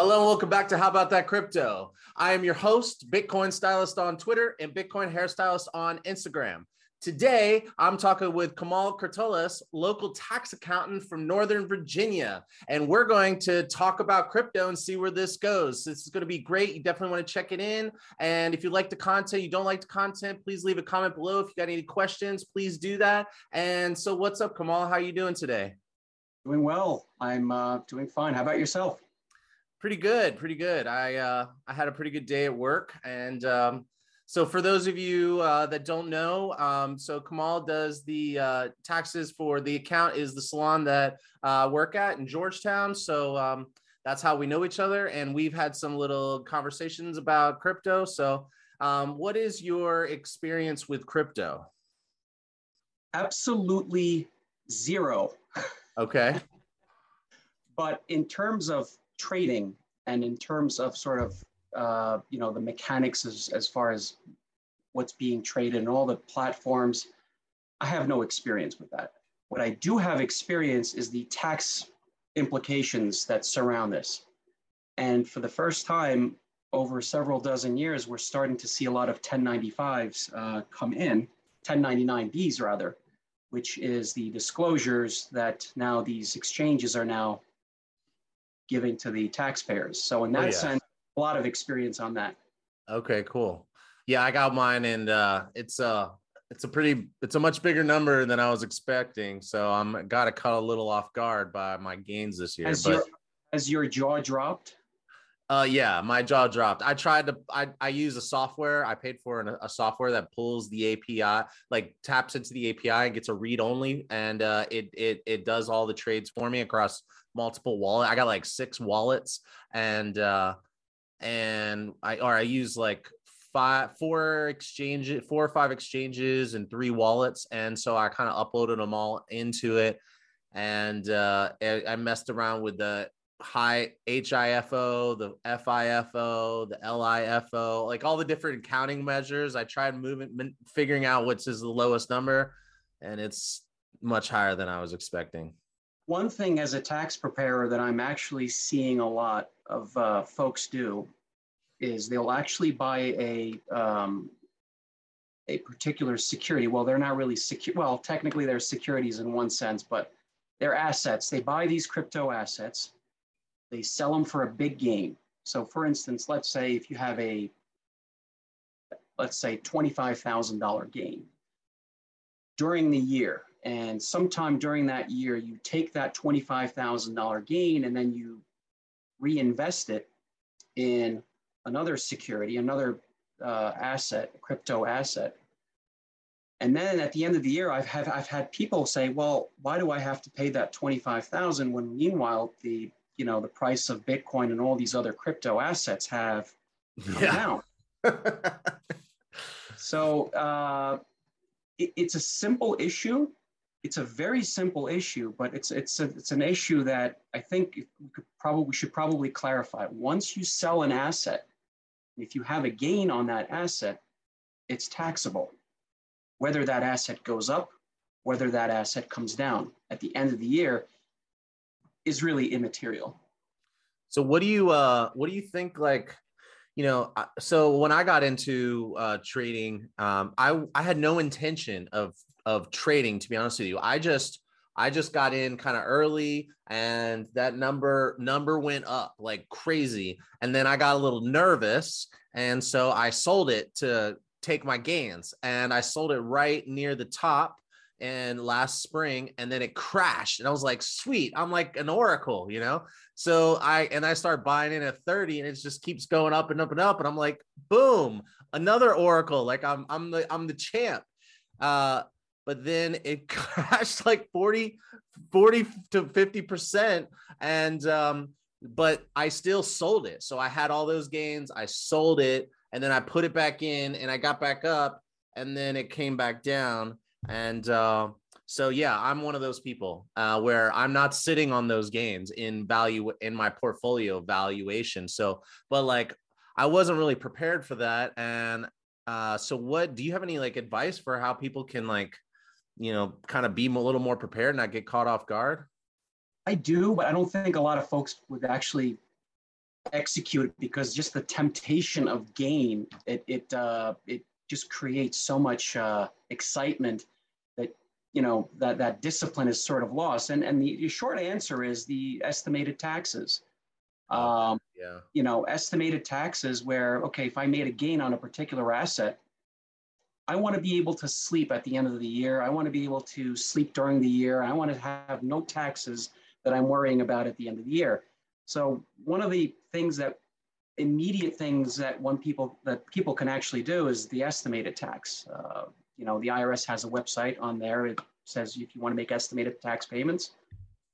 Hello and welcome back to How About That Crypto. I am your host, Bitcoin Stylist on Twitter and Bitcoin Hairstylist on Instagram. Today, I'm talking with Kemal Kurtulus, local tax accountant from Northern Virginia, and we're going to talk about crypto and see where this goes. This is going to be great. You definitely want to check it in. And if you like the content, you don't like the content, please leave a comment below. If you got any questions, please do that. And so, what's up, Kemal? How are you doing today? Doing well. I'm uh, doing fine. How about yourself? Pretty good, pretty good. I uh, I had a pretty good day at work, and um, so for those of you uh, that don't know, um, so Kemal does the uh, taxes for the account is the salon that uh, work at in Georgetown. So um, that's how we know each other, and we've had some little conversations about crypto. So, um, what is your experience with crypto? Absolutely zero. Okay. but in terms of trading and in terms of sort of uh, you know the mechanics as, as far as what's being traded and all the platforms i have no experience with that. What i do have experience is the tax implications that surround this. And for the first time over several dozen years we're starting to see a lot of 1095s uh, come in 1099bs rather which is the disclosures that now these exchanges are now giving to the taxpayers. So in that oh, yeah. sense, a lot of experience on that. Okay, cool. Yeah, I got mine, and uh, it's a uh, it's a pretty it's a much bigger number than I was expecting. So I'm got to cut a little off guard by my gains this year. Has but, your has your jaw dropped? Uh, yeah, my jaw dropped. I tried to. I I use a software. I paid for an, a software that pulls the API, like taps into the API and gets a read only, and uh, it it it does all the trades for me across multiple wallet. I got like six wallets and uh and I or I use like five four exchanges, four or five exchanges and three wallets. And so I kind of uploaded them all into it. And uh I messed around with the high HIFO, the FIFO, the LIFO, like all the different accounting measures. I tried moving, figuring out which is the lowest number, and it's much higher than I was expecting. One thing as a tax preparer that I'm actually seeing a lot of uh, folks do is they'll actually buy a um, a particular security. Well, they're not really secure. Well, technically they're securities in one sense, but they're assets. They buy these crypto assets, they sell them for a big gain. So, for instance, let's say if you have a let's say $25,000 gain during the year, and sometime during that year, you take that $25,000 gain and then you reinvest it in another security, another uh, asset, crypto asset. And then at the end of the year, I've, have, I've had people say, well, why do I have to pay that 25,000 when meanwhile the, you know, the price of Bitcoin and all these other crypto assets have come yeah. down. so uh, it, it's a simple issue it's a very simple issue, but it's it's a, it's an issue that I think we could probably should probably clarify. Once you sell an asset, if you have a gain on that asset, it's taxable. Whether that asset goes up, whether that asset comes down at the end of the year, is really immaterial. So what do you uh what do you think like you know so when i got into uh, trading um, i i had no intention of of trading to be honest with you. I just i just got in kind of early and that number number went up like crazy. And then i got a little nervous and so i sold it to take my gains. And i sold it right near the top and last spring and then it crashed. And i was like sweet i'm like an oracle you know? So i and i start buying in at 30 and it just keeps going up and up and up. And i'm like boom another oracle. Like i'm i'm the i'm the champ. Uh but then it crashed like 40 40 to 50 percent. And um but i still sold it. So i had all those gains i sold it and then i put it back in and i got back up and then it came back down. And uh so yeah i'm one of those people uh where i'm not sitting on those gains in value in my portfolio valuation. So but like i wasn't really prepared for that. And uh so what do you have any like advice for how people can like you know, kind of be a little more prepared, not get caught off guard? I do, but I don't think a lot of folks would actually execute it because just the temptation of gain, it it uh, it just creates so much uh, excitement that you know that that discipline is sort of lost. And and the, the short answer is the estimated taxes. Um, yeah. You know, estimated taxes where okay, if I made a gain on a particular asset, I want to be able to sleep at the end of the year. I want to be able to sleep during the year. I want to have no taxes that I'm worrying about at the end of the year. So one of the things that immediate things that one people that people can actually do is the estimated tax. Uh, you know, the IRS has a website on there. It says if you want to make estimated tax payments,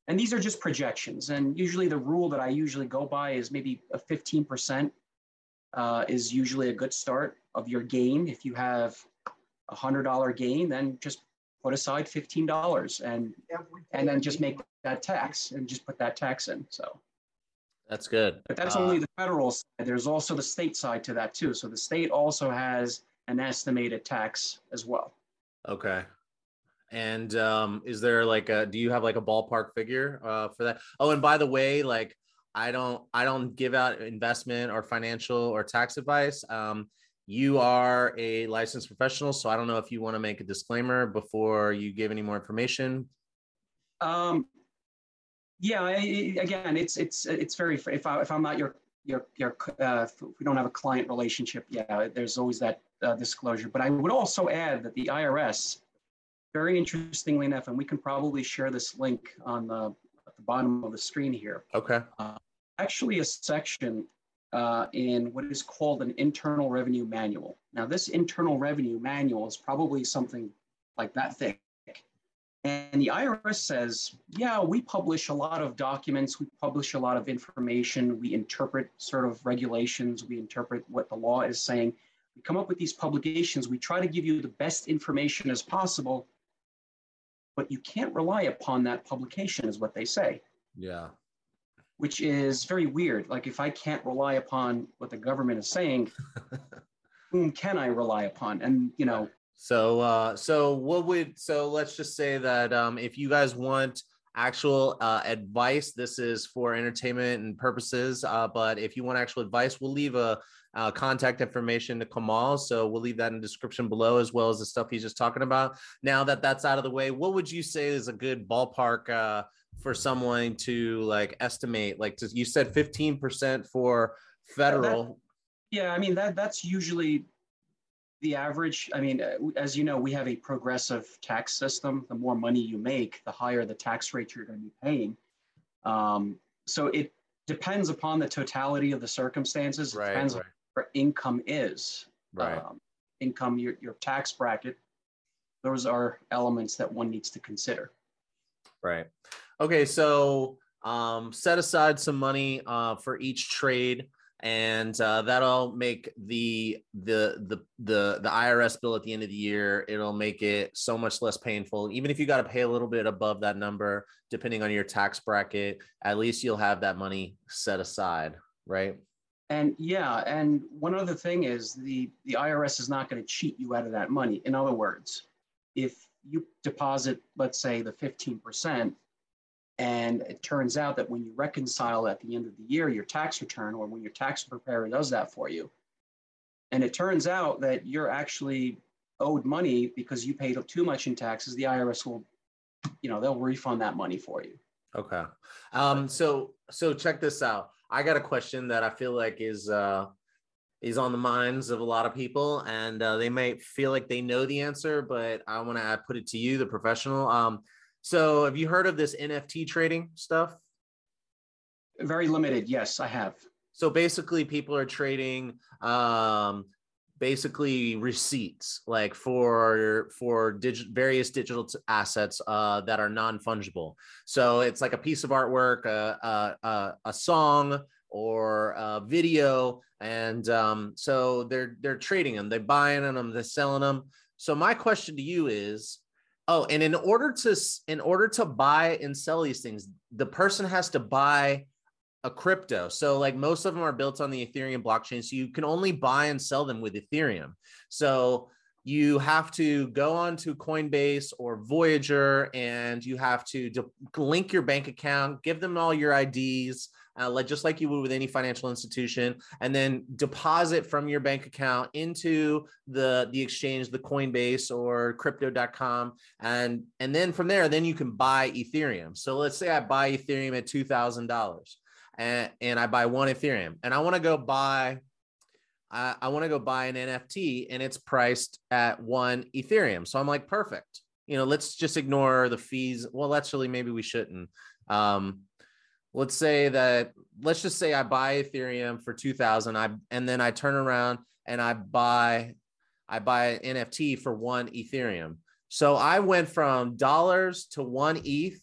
and these are just projections. And usually, the rule that I usually go by is maybe a 15% uh, is usually a good start of your gain. If you have a hundred dollar gain, then just put aside fifteen dollars and and then just make that tax and just put that tax in. So that's good. But that's uh, only the federal side. There's also the state side to that too. So the state also has an estimated tax as well. Okay. And um, is there like a? Do you have like a ballpark figure uh, for that? Oh, and by the way, like I don't, I don't give out investment or financial or tax advice. Um, you are a licensed professional, so I don't know if you want to make a disclaimer before you give any more information. Um, yeah, I, again, it's it's it's very if I if I'm not your your your uh, if we don't have a client relationship, yeah, there's always that uh, disclosure. But I would also add that the IRS, very interestingly enough, and we can probably share this link on the at the bottom of the screen here. Okay. Uh, actually, a section uh, in what is called an internal revenue manual. Now, this internal revenue manual is probably something like that thick. And the IRS says, yeah, we publish a lot of documents, we publish a lot of information, we interpret sort of regulations, we interpret what the law is saying. We come up with these publications, we try to give you the best information as possible, but you can't rely upon that publication, is what they say. Yeah. Which is very weird. Like, if I can't rely upon what the government is saying, whom can I rely upon? And, you know, so, uh, so what would so let's just say that um, if you guys want actual uh, advice, this is for entertainment and purposes. Uh, but if you want actual advice, we'll leave a, a contact information to Kemal. So we'll leave that in the description below, as well as the stuff he's just talking about. Now that that's out of the way, what would you say is a good ballpark uh, for someone to like estimate? Like to, you said, fifteen percent for federal. That, yeah, I mean that that's usually the average, I mean, uh, as you know, we have a progressive tax system. The more money you make, the higher the tax rate you're going to be paying. Um, so it depends upon the totality of the circumstances. Right, it depends right. on where income is. Right. Um, income, your, your tax bracket. Those are elements that one needs to consider. Right. Okay. So um, set aside some money uh, for each trade and uh, that'll make the, the the the the IRS bill at the end of the year. It'll make it so much less painful. Even if you got to pay a little bit above that number, depending on your tax bracket, at least you'll have that money set aside, right? And yeah, and one other thing is the the IRS is not going to cheat you out of that money. In other words, if you deposit, let's say, the fifteen percent, and it turns out that when you reconcile at the end of the year your tax return, or when your tax preparer does that for you, and it turns out that you're actually owed money because you paid too much in taxes, the IRS will, you know, they'll refund that money for you. Okay. Um, so so check this out. I got a question that I feel like is uh is on the minds of a lot of people, and uh, they may feel like they know the answer, but I want to put it to you, the professional. Um, so, have you heard of this NFT trading stuff? Very limited. Yes, I have. So basically, people are trading um, basically receipts like for for various digital t- assets uh, that are non fungible. So it's like a piece of artwork, a a, a song, or a video, and um, so they're they're trading them, they're buying them, they're selling them. So my question to you is Oh, and in order to in order to buy and sell these things, the person has to buy a crypto. So like most of them are built on the Ethereum blockchain, so you can only buy and sell them with Ethereum. So you have to go onto Coinbase or Voyager and you have to de- link your bank account, give them all your IDs, uh, like just like you would with any financial institution, and then deposit from your bank account into the the exchange, the Coinbase or Crypto.com, and and then from there, then you can buy Ethereum. So let's say I buy Ethereum at two thousand dollars, and and I buy one Ethereum, and I want to go buy I, I want to go buy an NFT and it's priced at one Ethereum. So I'm like, perfect. You know, let's just ignore the fees. Well, actually, maybe we shouldn't. Um, let's say that let's just say I buy Ethereum for 2000 I and then I turn around and I buy I buy an NFT for 1 Ethereum. So I went from dollars to 1 ETH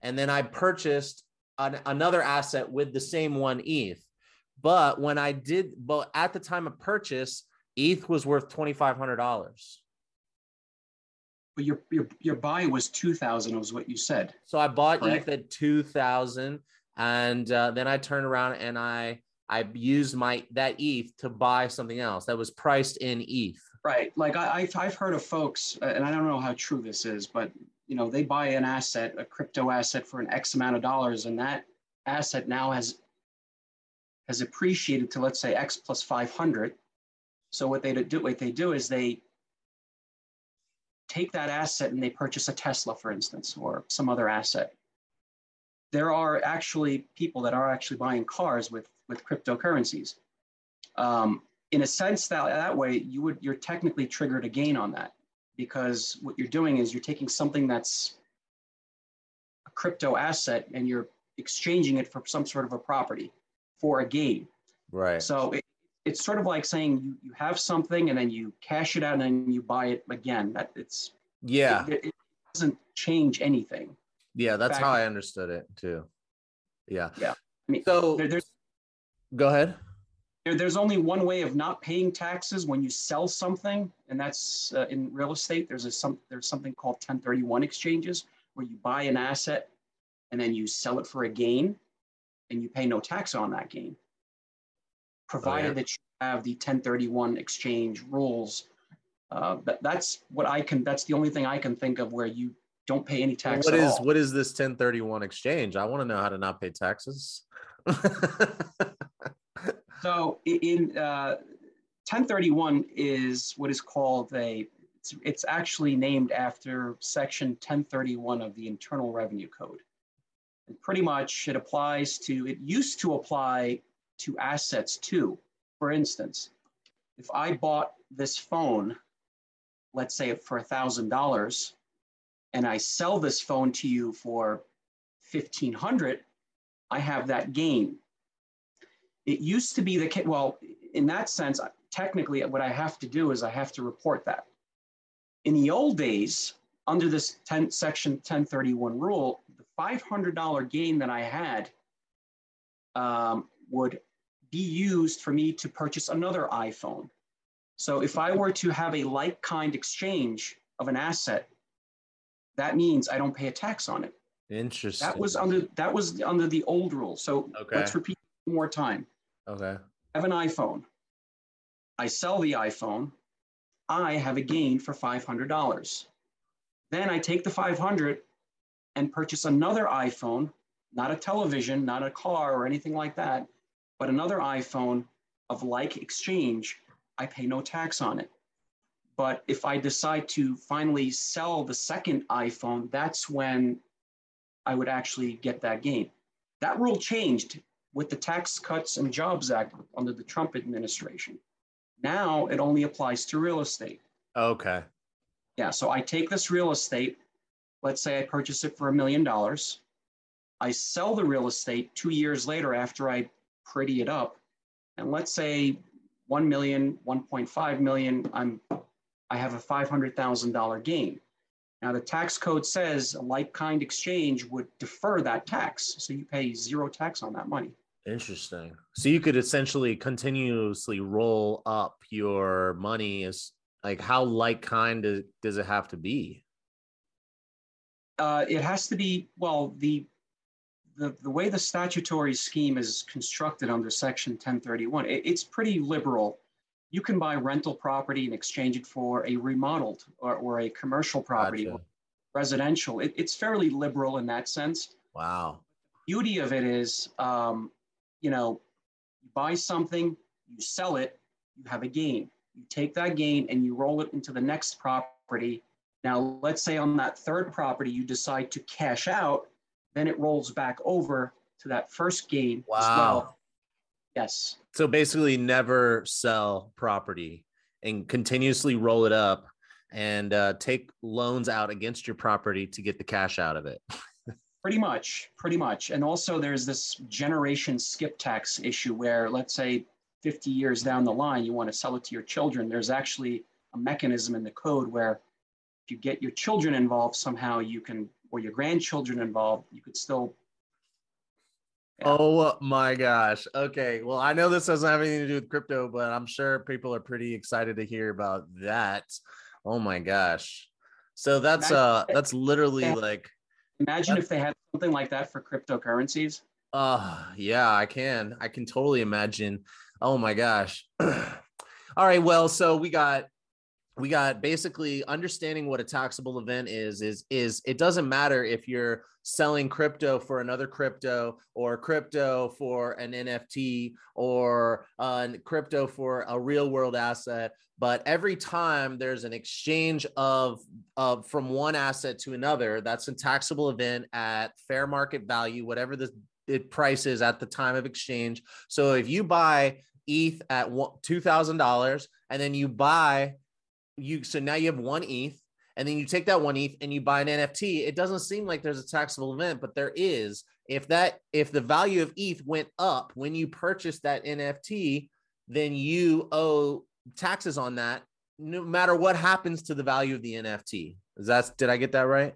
and then I purchased an, another asset with the same 1 ETH. But when I did, but at the time of purchase, ETH was worth twenty five hundred dollars. But your your your buy was two thousand, was what you said. So I bought Correct? ETH at two thousand, and uh, then I turned around and I I used my that ETH to buy something else that was priced in ETH. Right. Like I, I've I've heard of folks, uh, and I don't know how true this is, but you know they buy an asset, a crypto asset, for an X amount of dollars, and that asset now has has appreciated to let's say x plus 500 so what they do what they do is they take that asset and they purchase a tesla for instance or some other asset there are actually people that are actually buying cars with with cryptocurrencies um, in a sense that that way you would you're technically triggered a gain on that because what you're doing is you're taking something that's a crypto asset and you're exchanging it for some sort of a property for a game. Right. So it's sort of like saying you, you have something and then you cash it out and then you buy it again. That it's yeah. It, it doesn't change anything. Yeah, that's how I understood it too. Yeah. Yeah. I mean, so there, there's go ahead. There, there's only one way of not paying taxes when you sell something, and that's uh, in real estate. There's a some there's something called 1031 exchanges where you buy an asset and then you sell it for a gain and you pay no tax on that gain, provided oh, yeah. that you have the 1031 exchange rules. Uh, that, that's what I can. That's the only thing I can think of where you don't pay any tax. What is all. what is this 1031 exchange? I want to know how to not pay taxes. so in uh, 1031 is what is called a. It's, it's actually named after Section 1031 of the Internal Revenue Code. And pretty much it applies to, it used to apply to assets too. For instance, if I bought this phone, let's say for $1,000, and I sell this phone to you for 1500 I have that gain. It used to be the case, well, in that sense, technically what I have to do is I have to report that. In the old days, under this 10, section 1031 rule, the $500 gain that I had um, would be used for me to purchase another iPhone. So if I were to have a like kind exchange of an asset, that means I don't pay a tax on it. Interesting. That was under that was under the old rule. So okay. let's repeat one more time. Okay. I have an iPhone. I sell the iPhone. I have a gain for $500. Then I take the 500 and purchase another iPhone, not a television, not a car or anything like that, but another iPhone of like exchange, I pay no tax on it. But if I decide to finally sell the second iPhone, that's when I would actually get that gain. That rule changed with the Tax Cuts and Jobs Act under the Trump administration. Now it only applies to real estate. Okay. Yeah, so I take this real estate, let's say I purchase it for a million dollars. I sell the real estate two years later after I pretty it up. And let's say 1 million, 1.5 million, I'm, I have a $500,000 gain. Now the tax code says a like kind exchange would defer that tax. So you pay zero tax on that money. Interesting. So you could essentially continuously roll up your money as like how like kind does, does it have to be? Uh, it has to be, well, the, the, the way the statutory scheme is constructed under Section 1031, it, it's pretty liberal. you can buy rental property and exchange it for a remodeled or, or a commercial property Gotcha. or residential. It, it's fairly liberal in that sense. Wow. Beauty of it is, um, you know, you buy something, you sell it, you have a gain. You take that gain and you roll it into the next property. Now, let's say on that third property, you decide to cash out, then it rolls back over to that first gain as Wow. well. Yes. So basically, never sell property and continuously roll it up and uh, take loans out against your property to get the cash out of it. Pretty much, pretty much. And also, there's this generation skip tax issue where, let's say, 50 years down the line, you want to sell it to your children. There's actually a mechanism in the code where if you get your children involved somehow, you can, or your grandchildren involved, you could still. Yeah. Oh my gosh. Okay. Well, I know this doesn't have anything to do with crypto, but I'm sure people are pretty excited to hear about that. Oh my gosh. So that's uh that's literally Yeah. like Imagine if they had something like that for cryptocurrencies. uh yeah, I can. I can totally imagine. Oh my gosh. All right, well, so we got we got basically understanding what a taxable event is is is it doesn't matter if you're selling crypto for another crypto or crypto for an nft or uh, crypto for a real world asset but every time there's an exchange of of from one asset to another that's a taxable event at fair market value whatever the it price is at the time of exchange. So if you buy eth at $2000 and then you buy you so now you have one ETH, and then you take that one ETH and you buy an NFT. It doesn't seem like there's a taxable event, but there is. If that if the value of ETH went up when you purchased that NFT, then you owe taxes on that, no matter what happens to the value of the NFT. Is that did I get that right?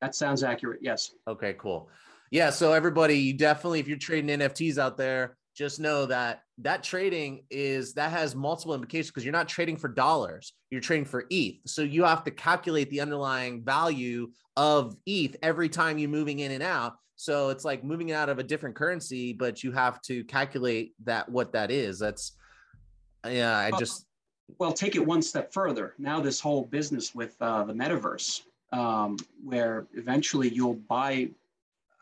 That sounds accurate. Yes. Okay, cool. Yeah, so everybody, you definitely, if you're trading NFTs out there, just know that that trading is that has multiple implications because you're not trading for dollars, you're trading for ETH. So you have to calculate the underlying value of ETH every time you're moving in and out. So it's like moving out of a different currency, but you have to calculate that what that is. That's yeah, I just Well, take it one step further. Now, this whole business with uh, the metaverse, um, where eventually you'll buy,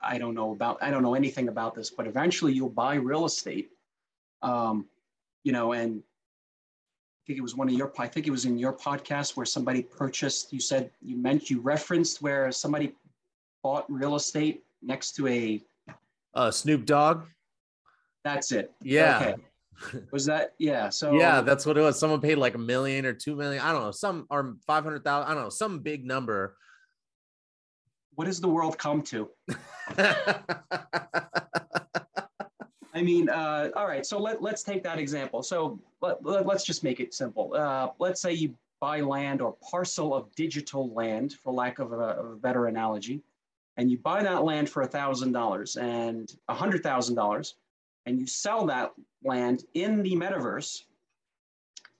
I don't know about, I don't know anything about this, but eventually you'll buy real estate, um, you know, and I think it was one of your, I think it was in your podcast where somebody purchased, you said, you meant, you referenced where somebody bought real estate next to a, uh Snoop Dogg. that's it. Yeah. Okay. Was that, yeah. So, yeah, that's what it was. Someone paid like a million or two million. I don't know, some or 500,000. I don't know, some big number. What does the world come to? I mean, uh, all right. So let, let's take that example. So let, let, us just make it simple. Uh, let's say you buy land or parcel of digital land, for lack of a, of a better analogy, and you buy that land for $1,000 and $100,000, and you sell that land in the metaverse.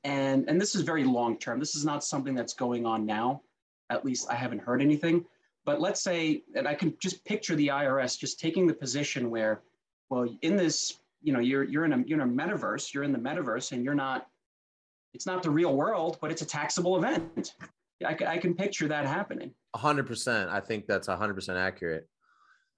And, and this is very long term. This is not something that's going on now. At least I haven't heard anything. But let's say, and I can just picture the IRS just taking the position where well in this you know you're you're in a you're in a metaverse you're in the metaverse and you're not it's not the real world but it's a taxable event i, I can picture that happening A hundred percent. I think that's a hundred percent accurate.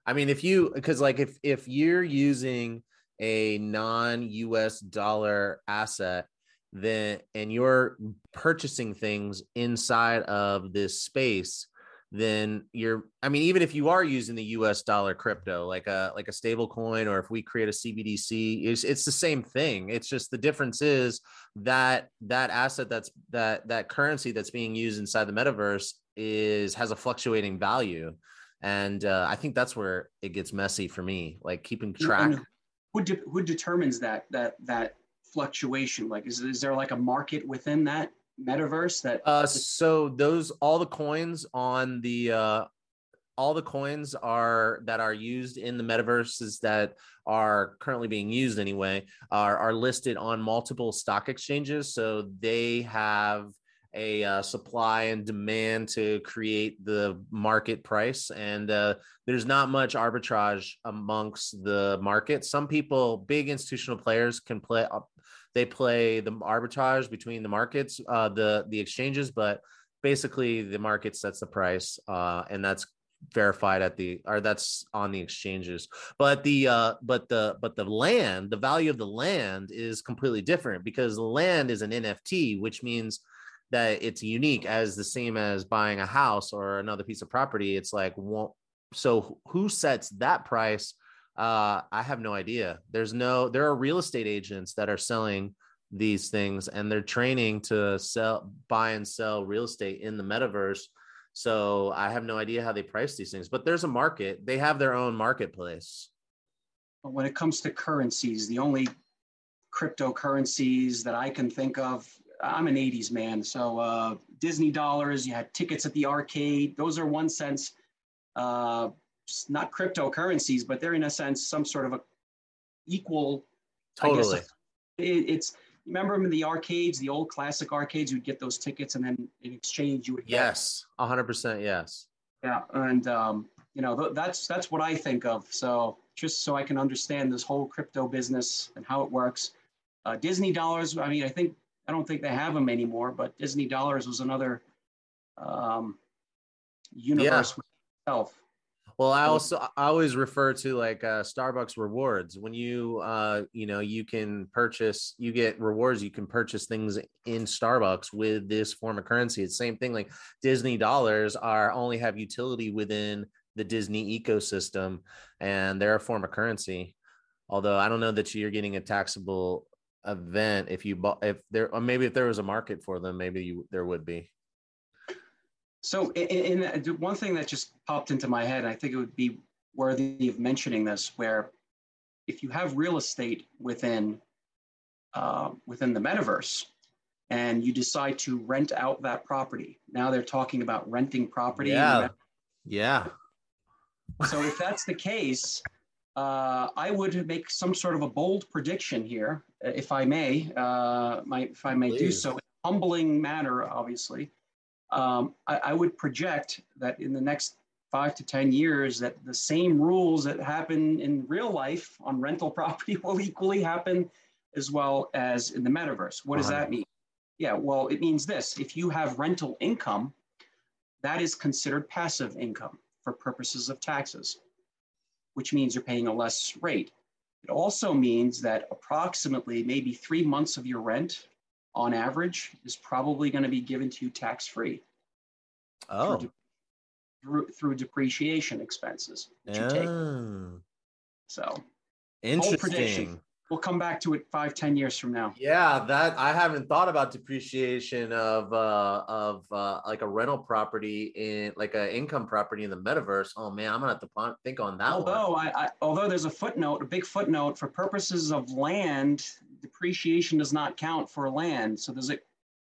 I mean, if you because like if if you're using a non-US dollar asset, then and you're purchasing things inside of this space, then you're I mean, even if you are using the US dollar crypto, like a like a stable coin, or if we create a CBDC, it's it's the same thing. It's just the difference is that that asset that's that that currency that's being used inside the metaverse is has a fluctuating value. And uh, i think that's where it gets messy for me like keeping track And who, de- who determines that that that fluctuation? Like is, is there like a market within that metaverse that uh so those all the coins on the uh all the coins are that are used in the metaverses that are currently being used anyway are are listed on multiple stock exchanges. So they have a uh, supply and demand to create the market price. And uh, there's not much arbitrage amongst the market. Some people big institutional players can play uh, they play the arbitrage between the markets, uh, the the exchanges, but basically the market sets the price, uh, and that's verified at the or that's on the exchanges. But the uh but the but the land the value of the land is completely different because land is an nft which means that it's unique as the same as buying a house or another piece of property. It's like well, so who sets that price uh i have no idea. There's no there are real estate agents that are selling these things and they're training to sell buy and sell real estate in the metaverse. So i have no idea how they price these things but there's a market. They have their own marketplace. When it comes to currencies the only cryptocurrencies that i can think of i'm an 80s man. So uh, disney dollars you had tickets at the arcade. Those are one sense. Uh, not cryptocurrencies but they're in a sense some sort of a equal totally it, it's remember in the arcades, the old classic arcades, you'd get those tickets and then in exchange you would get. Yes, 100% yes. Yeah, and um, you know th- that's that's what I think of. So just so I can understand this whole crypto business and how it works. Uh, Disney dollars. I mean, I think I don't think they have them anymore, but Disney dollars was another um, universe yeah. itself. Well, I also I always refer to like uh, Starbucks rewards. When you uh, you know you can purchase, you get rewards. You can purchase things in Starbucks with this form of currency. It's the same thing. Like Disney dollars are only have utility within the Disney ecosystem, and they're a form of currency. Although I don't know that you're getting a taxable event if you bought if there or maybe if there was a market for them, maybe you there would be. So, in, in, one thing that just popped into my head, I think it would be worthy of mentioning this, where if you have real estate within uh, within the metaverse, and you decide to rent out that property, now they're talking about renting property. Yeah, yeah. So, if that's the case, uh, I would make some sort of a bold prediction here, if I may, uh, my, if I may Please. do so, in a humbling manner, obviously um, I, I, would project that in the next five to 10 years that the same rules that happen in real life on rental property will equally happen as well as in the metaverse. What does that mean? Yeah, well, it means this. If you have rental income, that is considered passive income for purposes of taxes, which means you're paying a less rate. It also means that approximately maybe three months of your rent on average, is probably going to be given to you tax free. Oh. Through, through, through, depreciation expenses that you take. Oh. So, interesting. We'll come back to it five, ten years from now. Yeah, that I haven't thought about depreciation of uh of uh like a rental property in like an income property in the metaverse. Oh man, I'm gonna have to think on that. Although I, I although there's a footnote, a big footnote for purposes of land, depreciation does not count for land. So does it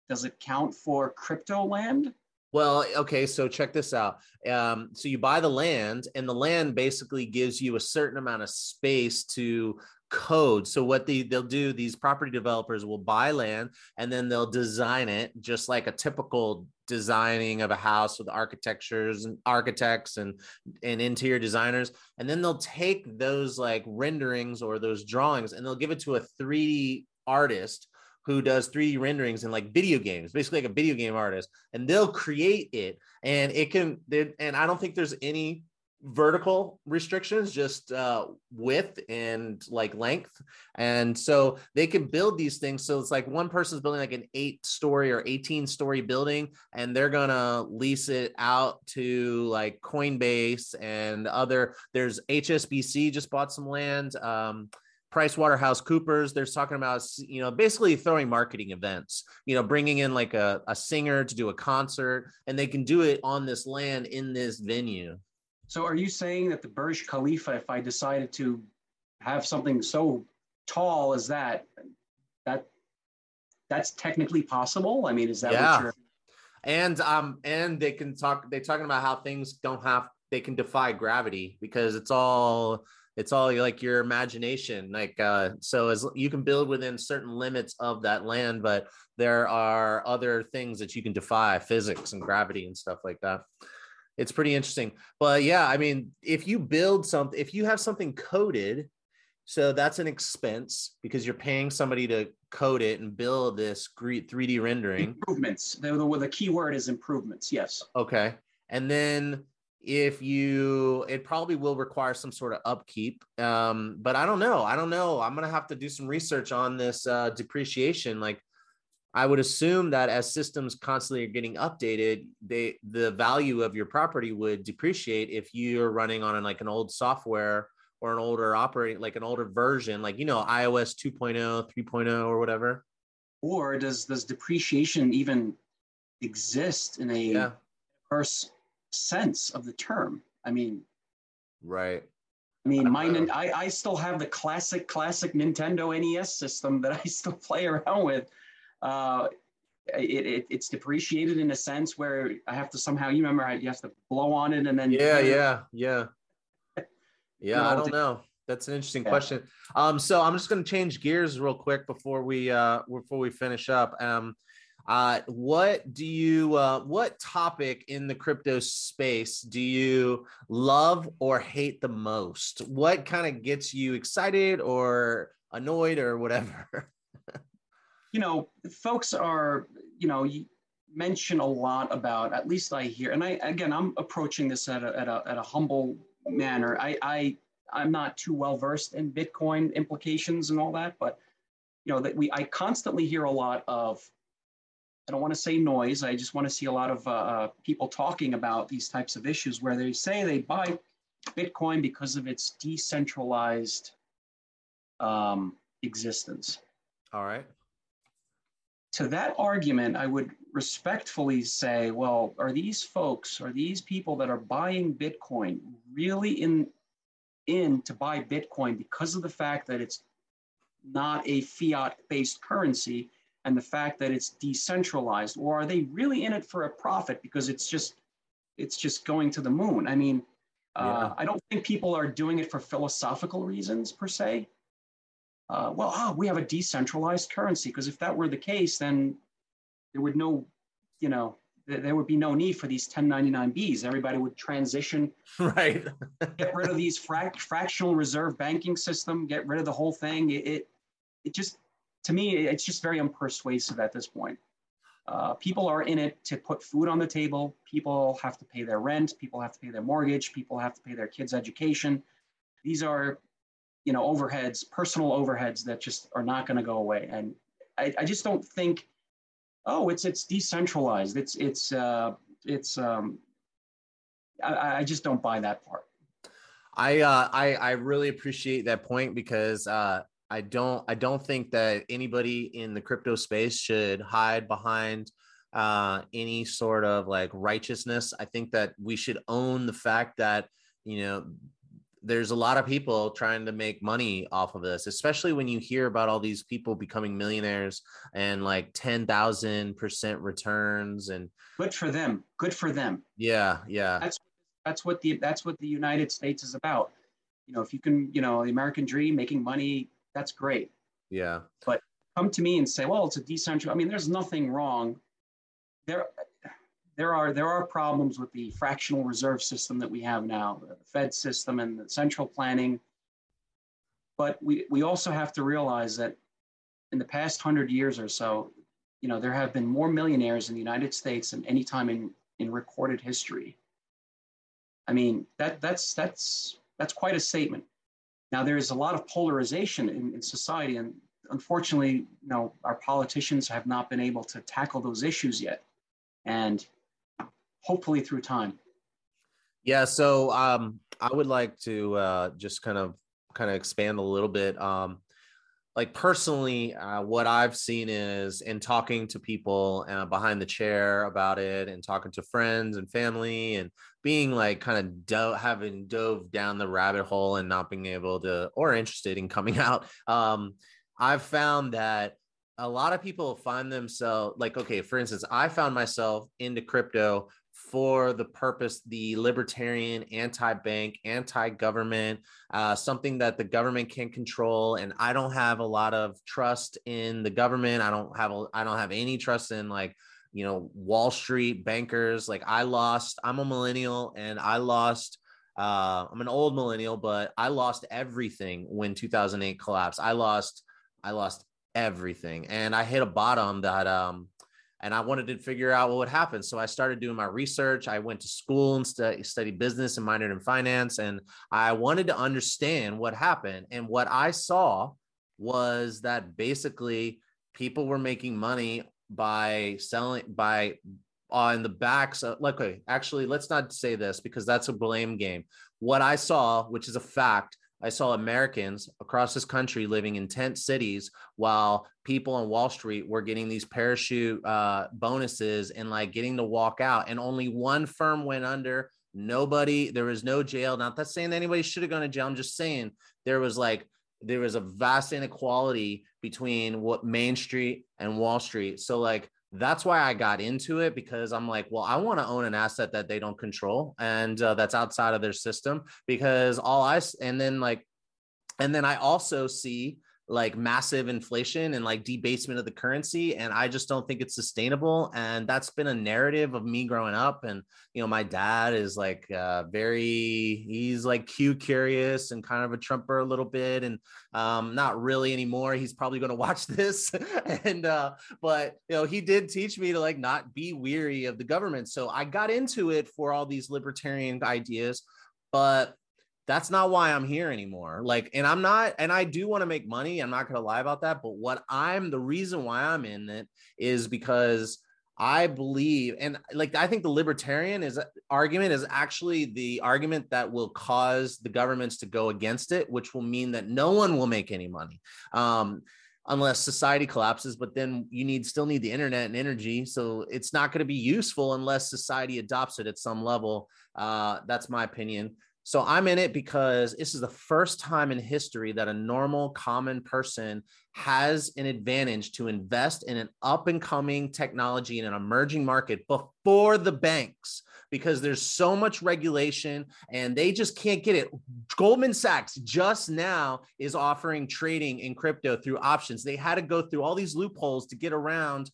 does it count for crypto land? Well, okay, so check this out. Um, so you buy the land, and the land basically gives you a certain amount of space to code. So what they they'll do, these property developers will buy land and then they'll design it just like a typical designing of a house with architectures and architects and and interior designers and then they'll take those like renderings or those drawings and they'll give it to a 3D artist who does 3D renderings in like video games, basically like a video game artist, and they'll create it. And it can, and I don't think there's any vertical restrictions just uh width and like length and so they can build these things so it's like one person's building like an eight story or 18 story building and they're gonna lease it out to like coinbase and other there's hsbc just bought some land um Price Waterhouse Coopers, they're talking about, you know, basically throwing marketing events, you know, bringing in like a, a singer to do a concert, and they can do it on this land in this venue. So are you saying that the Burj Khalifa, if I decided to have something so tall as that, that that's technically possible? I mean, is that yeah. what you're and um and they can talk they're talking about how things don't have they can defy gravity because it's all it's all like your imagination like uh so as you can build within certain limits of that land but there are other things that you can defy physics and gravity and stuff like that it's pretty interesting. But yeah, I mean, if you build something, if you have something coded So that's an expense because you're paying somebody to code it and build this 3D rendering. Improvements. The, the, the key word is improvements. Yes. Okay. And then if you, it probably will require some sort of upkeep. Um, but I don't know. I don't know. I'm going to have to do some research on this uh, depreciation. Like, I would assume that as systems constantly are getting updated, they the value of your property would depreciate if you're running on like an old software or an older operating like an older version like you know ios 2.0 3.0 or whatever. Or does does depreciation even exist in a yeah. first sense of the term? I mean right. I mean mine I, I still have the classic classic nintendo nes system that i still play around with uh it, it, it's depreciated in a sense where I have to somehow you remember you have to blow on it and then yeah yeah yeah yeah, I don't know. That's an interesting yeah. question. Um, so I'm just going to change gears real quick before we uh before we finish up. Um, uh, what do you uh, what topic in the crypto space do you love or hate the most? What kind of gets you excited or annoyed or whatever? you know, folks are you know mention a lot about at least I hear, and I again I'm approaching this at a at a, at a humble manner. I, I I'm not too well versed in Bitcoin implications and all that, but you know that we I constantly hear a lot of I don't want to say noise. I just want to see a lot of uh, uh, people talking about these types of issues where they say they buy Bitcoin because of its decentralized um, existence. All right. To that argument, I would respectfully say, well, are these folks, are these people that are buying Bitcoin really in in to buy Bitcoin because of the fact that it's not a fiat-based currency and the fact that it's decentralized, or are they really in it for a profit because it's just it's just going to the moon? I mean, uh, yeah. I don't think people are doing it for philosophical reasons per se. Uh, well, oh, we have a decentralized currency because if that were the case, then there would no, you know, there would be no need for these 1099Bs. Everybody would transition, right? get rid of these frac- fractional reserve banking system, get rid of the whole thing. It, it, it just, to me, it's just very unpersuasive at this point. Uh, people are in it to put food on the table. People have to pay their rent. People have to pay their mortgage. People have to pay their kids' education. These are, you know, overheads, personal overheads that just are not going to go away. And I, I just don't think oh, it's it's decentralized. It's it's uh, it's um, I, I just don't buy that part. I uh, I I really appreciate that point because uh, I don't I don't think that anybody in the crypto space should hide behind uh, any sort of like righteousness. I think that we should own the fact that you know there's a lot of people trying to make money off of this, especially when you hear about all these people becoming millionaires and like 10,000% returns and good for them. Good for them. Yeah. Yeah. That's, that's what the, that's what the United States is about. You know, if you can, you know, the American dream, making money, that's great. Yeah. But come to me and say, well, it's a decentral. I mean, there's nothing wrong there there are there are problems with the fractional reserve system that we have now, the Fed system and the central planning. But we, we also have to realize that in the past hundred years or so, you know, there have been more millionaires in the United States than any time in, in recorded history. I mean, that that's that's that's quite a statement. Now there's a lot of polarization in, in society, and unfortunately, you know, our politicians have not been able to tackle those issues yet. And hopefully through time. Yeah, so um, I would like to uh, just kind of kind of expand a little bit. Um, like personally, uh, what I've seen is in talking to people uh, behind the chair about it, and talking to friends and family, and being like kind of do- having dove down the rabbit hole and not being able to or interested in coming out. Um, I've found that a lot of people find themselves like okay for instance i found myself into crypto for the purpose the libertarian anti-bank anti-government uh, something that the government can control. And i don't have a lot of trust in the government. I don't have a, i don't have any trust in like you know wall street bankers. Like i lost i'm a millennial and i lost uh, I'm an old millennial, but I lost everything when 2008 collapsed. I lost, I lost everything, and I hit a bottom that um, and I wanted to figure out what would happen. So I started doing my research. I went to school and st- studied business and minored in finance, and I wanted to understand what happened. And what I saw was that basically people were making money by selling by uh, on the backs of like okay actually let's not say this because that's a blame game what i saw which is a fact i saw americans across this country living in tent cities while people on wall street were getting these parachute uh, bonuses and like getting to walk out and only one firm went under. Nobody there was no jail. Not that saying that anybody should have gone to jail. I'm just saying there was like there was a vast inequality between what Main Street and Wall Street. So like that's why I got into it because I'm like, well, I want to own an asset that they don't control and uh, that's outside of their system because all I and then like and then I also see like massive inflation and like debasement of the currency and i just don't think it's sustainable and that's been a narrative of me growing up and you know my dad is like uh, very he's like q curious and kind of a trumper a little bit and um not really anymore he's probably going to watch this and uh but you know he did teach me to like not be weary of the government so i got into it for all these libertarian ideas but that's not why I'm here anymore. Like, and I'm not, and I do want to make money. I'm not going to lie about that. But what I'm, the reason why I'm in it is because I believe, and like, I think the libertarian is argument is actually the argument that will cause the governments to go against it, which will mean that no one will make any money. Um, unless society collapses but then you need still need the internet and energy so it's not going to be useful unless society adopts it at some level uh, that's my opinion so I'm in it because this is the first time in history that a normal, common person has an advantage to invest in an up and coming technology in an emerging market before the banks because there's so much regulation and they just can't get it. Goldman Sachs just now is offering trading in crypto through options. They had to go through all these loopholes to get around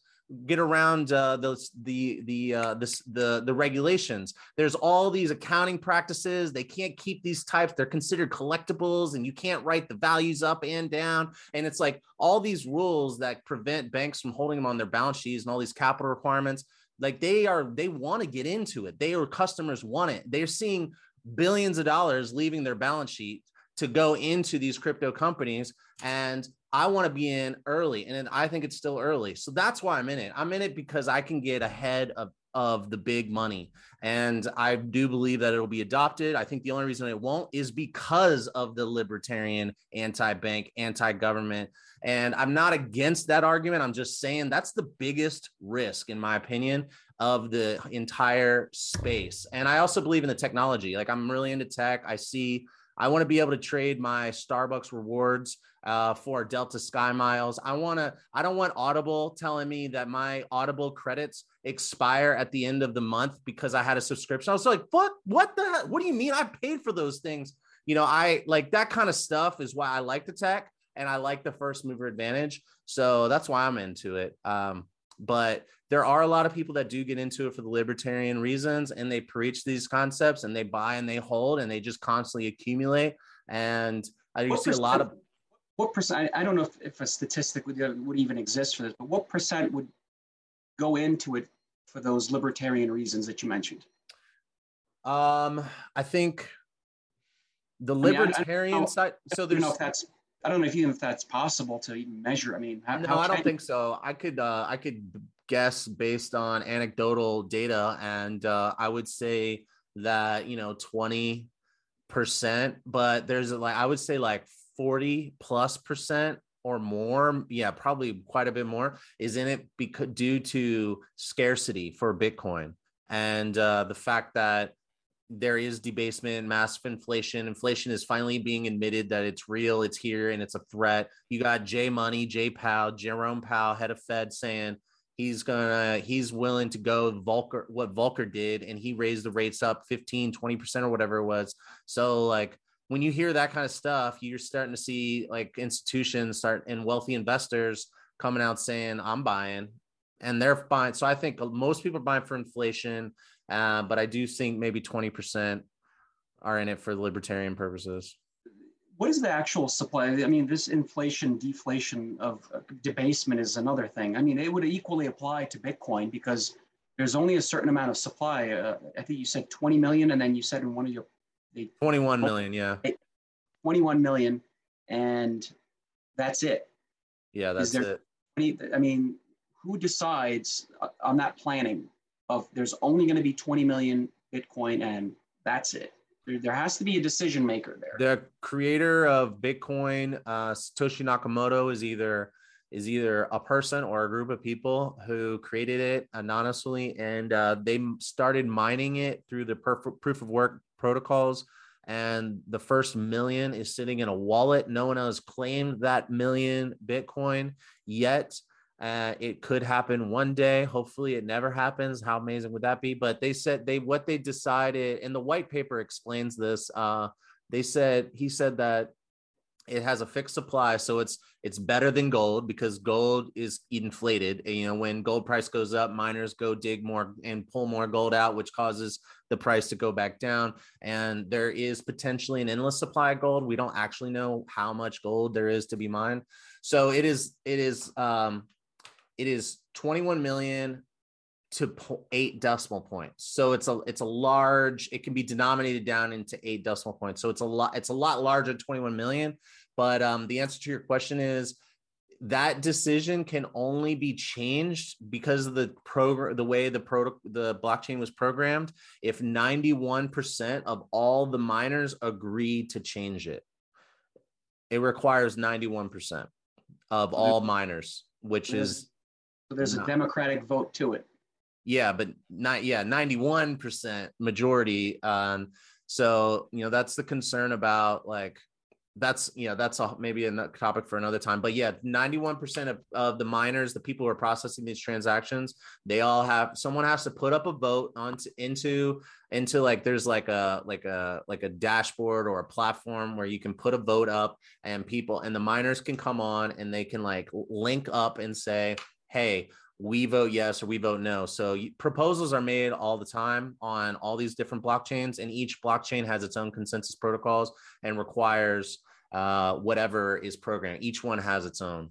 get around uh, those the the uh, this the the regulations. There's all these accounting practices. They can't keep these types. They're considered collectibles, and you can't write the values up and down. And it's like all these rules that prevent banks from holding them on their balance sheets and all these capital requirements. Like they are, they want to get into it. They or customers want it. They're seeing billions of dollars leaving their balance sheet to go into these crypto companies and I want to be in early, and I think it's still early. So that's why I'm in it. I'm in it because I can get ahead of of the big money. And I do believe that it'll be adopted. I think the only reason it won't is because of the libertarian, anti bank, anti government. And I'm not against that argument. I'm just saying that's the biggest risk, in my opinion, of the entire space. And I also believe in the technology. Like I'm really into tech. I see, I want to be able to trade my Starbucks rewards uh, for Delta Sky Miles. I want to, I don't want Audible telling me that my Audible credits expire at the end of the month because I had a subscription. I was like, what, what the? What do you mean? I paid for those things. You know, I like that kind of stuff is why I like the tech and I like the first mover advantage. So that's why I'm into it. Um, but there are a lot of people that do get into it for the libertarian reasons and they preach these concepts and they buy and they hold and they just constantly accumulate. And I see a lot of what percent, I don't know if, if a statistic would, would even exist for this, but what percent would go into it for those libertarian reasons that you mentioned? Um, I think the libertarian I mean, I, I side. So there's. know if that's. I don't know if even if that's possible to even measure. I mean, how, no, how I don't think so. I could. Uh, I could guess based on anecdotal data, and uh, I would say that you know twenty percent, but there's like I would say like 40 plus percent or more, yeah, probably quite a bit more, is in it because due to scarcity for Bitcoin and uh, the fact that there is debasement, massive inflation. Inflation is finally being admitted that it's real, it's here, and it's a threat. You got Jay Money, Jay Powell, Jerome Powell, head of Fed, saying he's gonna he's willing to go Volcker what Volcker did, and he raised the rates up 15, 20 percent or whatever it was. So like when you hear that kind of stuff, you're starting to see like institutions start and wealthy investors coming out saying, I'm buying and they're buying. So I think most people are buying for inflation, uh, but I do think maybe 20% are in it for libertarian purposes. What is the actual supply? I mean, this inflation, deflation of uh, debasement is another thing. I mean, it would equally apply to Bitcoin because there's only a certain amount of supply. Uh, I think you said 20 million, and then you said in one of your the 21 million, yeah, 21 million, and that's it. Yeah, that's there, it. I mean, who decides uh, on that planning of there's only going to be 20 million Bitcoin and that's it? There, has to be a decision maker there. The creator of Bitcoin, uh, Satoshi Nakamoto, is either is either a person or a group of people who created it anonymously and uh, they started mining it through the perf- proof of work protocols and the first million is sitting in a wallet no one has claimed that million bitcoin yet uh, it could happen one day hopefully it never happens how amazing would that be? But they said they what they decided and the white paper explains this uh, they said he said that it has a fixed supply so it's it's better than gold because gold is inflated and, you know when gold price goes up miners go dig more and pull more gold out which causes the price to go back down and there is potentially an endless supply of gold. We don't actually know how much gold there is to be mined. So it is it is um it is 21 million to eight decimal points. So it's a it's a large. It can be denominated down into eight decimal points. So it's a lot. It's a lot larger than 21 million. But um, the answer to your question is that decision can only be changed because of the program, the way the pro the blockchain was programmed. If 91% of all the miners agree to change it, it requires 91% of all miners, which is so there's not, a democratic vote to it. Yeah but not yeah 91% majority um so you know that's the concern about like that's you know that's a, maybe a topic for another time but yeah 91% of, of the miners the people who are processing these transactions they all have someone has to put up a vote onto into into like there's like a like a like a dashboard or a platform where you can put a vote up and people and the miners can come on and they can like link up and say hey we vote yes or we vote no. So proposals are made all the time on all these different blockchains, and each blockchain has its own consensus protocols and requires uh, whatever is programmed. Each one has its own.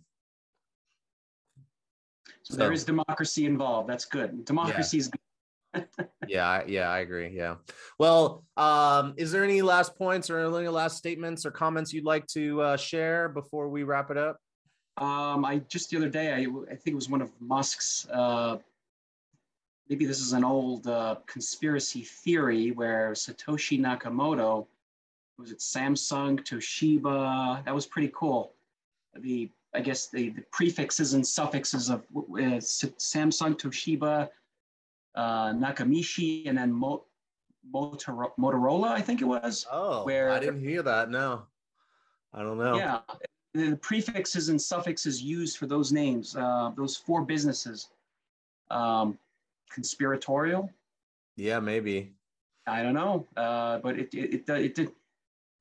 So, so there is democracy involved. That's good. Democracy yeah. is good. yeah, yeah, I agree. Yeah. Well, um, is there any last points or any last statements or comments you'd like to uh, share before we wrap it up? Um, I just the other day, I, I think it was one of Musk's. Uh, maybe this is an old uh, conspiracy theory where Satoshi Nakamoto was it Samsung, Toshiba. That was pretty cool. The I guess the, the prefixes and suffixes of uh, Samsung, Toshiba, uh, Nakamichi, and then Mo- Motorola. I think it was. Oh, where I didn't hear that. No, I don't know. Yeah, the prefixes and suffixes used for those names, uh, those four businesses, um, conspiratorial. Yeah, maybe. I don't know, uh, but it it it, it did.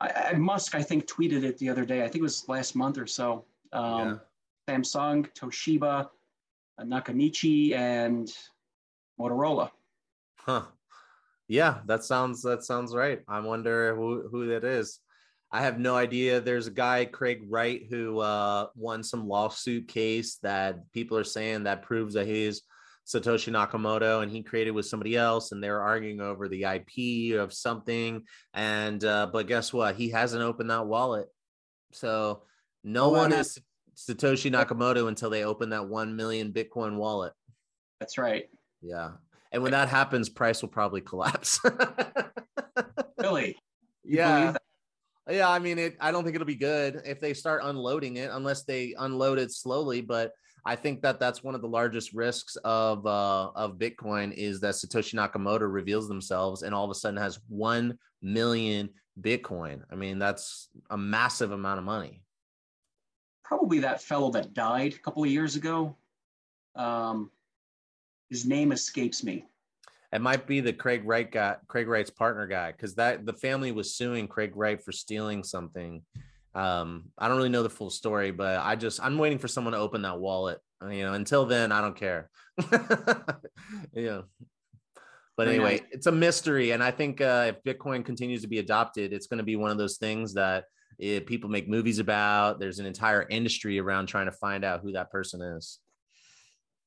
I, I, Musk, I think, tweeted it the other day. I think it was last month or so. Um, yeah. Samsung, Toshiba, uh, Nakamichi, and Motorola. Huh. Yeah, that sounds that sounds right. I wonder who who that is. I have no idea. There's a guy, Craig Wright, who uh, won some lawsuit case that people are saying that proves that he's Satoshi Nakamoto and he created with somebody else, and they're arguing over the IP of something. And uh, but guess what? He hasn't opened that wallet, so no oh, one is Satoshi Nakamoto until they open that one million Bitcoin wallet. That's right. Yeah, and when that happens, price will probably collapse. really? You yeah. Yeah, I mean, it. I don't think it'll be good if they start unloading it, unless they unload it slowly. But I think that that's one of the largest risks of uh, of Bitcoin is that Satoshi Nakamoto reveals themselves and all of a sudden has one million Bitcoin. I mean, that's a massive amount of money. Probably that fellow that died a couple of years ago. Um, his name escapes me. It might be the Craig Wright guy, Craig Wright's partner guy, because that the family was suing Craig Wright for stealing something. Um, I don't really know the full story, but I just I'm waiting for someone to open that wallet. You know, until then, I don't care. yeah. But Very anyway, nice. it's a mystery, and I think uh, if Bitcoin continues to be adopted, it's going to be one of those things that eh, people make movies about. There's an entire industry around trying to find out who that person is.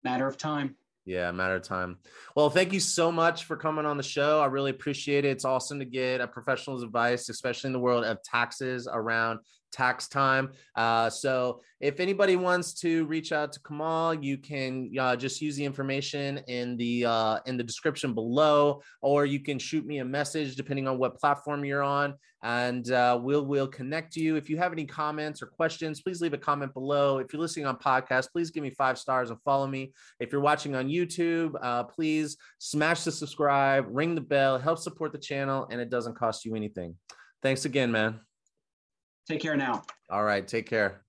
Matter of time. Yeah, matter of time. Well, thank you so much for coming on the show. I really appreciate it. It's awesome to get a professional's advice, especially in the world of taxes around tax time. Uh, so, if anybody wants to reach out to Kemal, you can uh, just use the information in the uh, in the description below, or you can shoot me a message depending on what platform you're on, and uh, we'll we'll connect you. If you have any comments or questions, please leave a comment below. If you're listening on podcast, please give me five stars and follow me. If you're watching on YouTube, uh, please smash the subscribe, ring the bell, help support the channel, and it doesn't cost you anything. Thanks again, man. Take care now. All right, take care.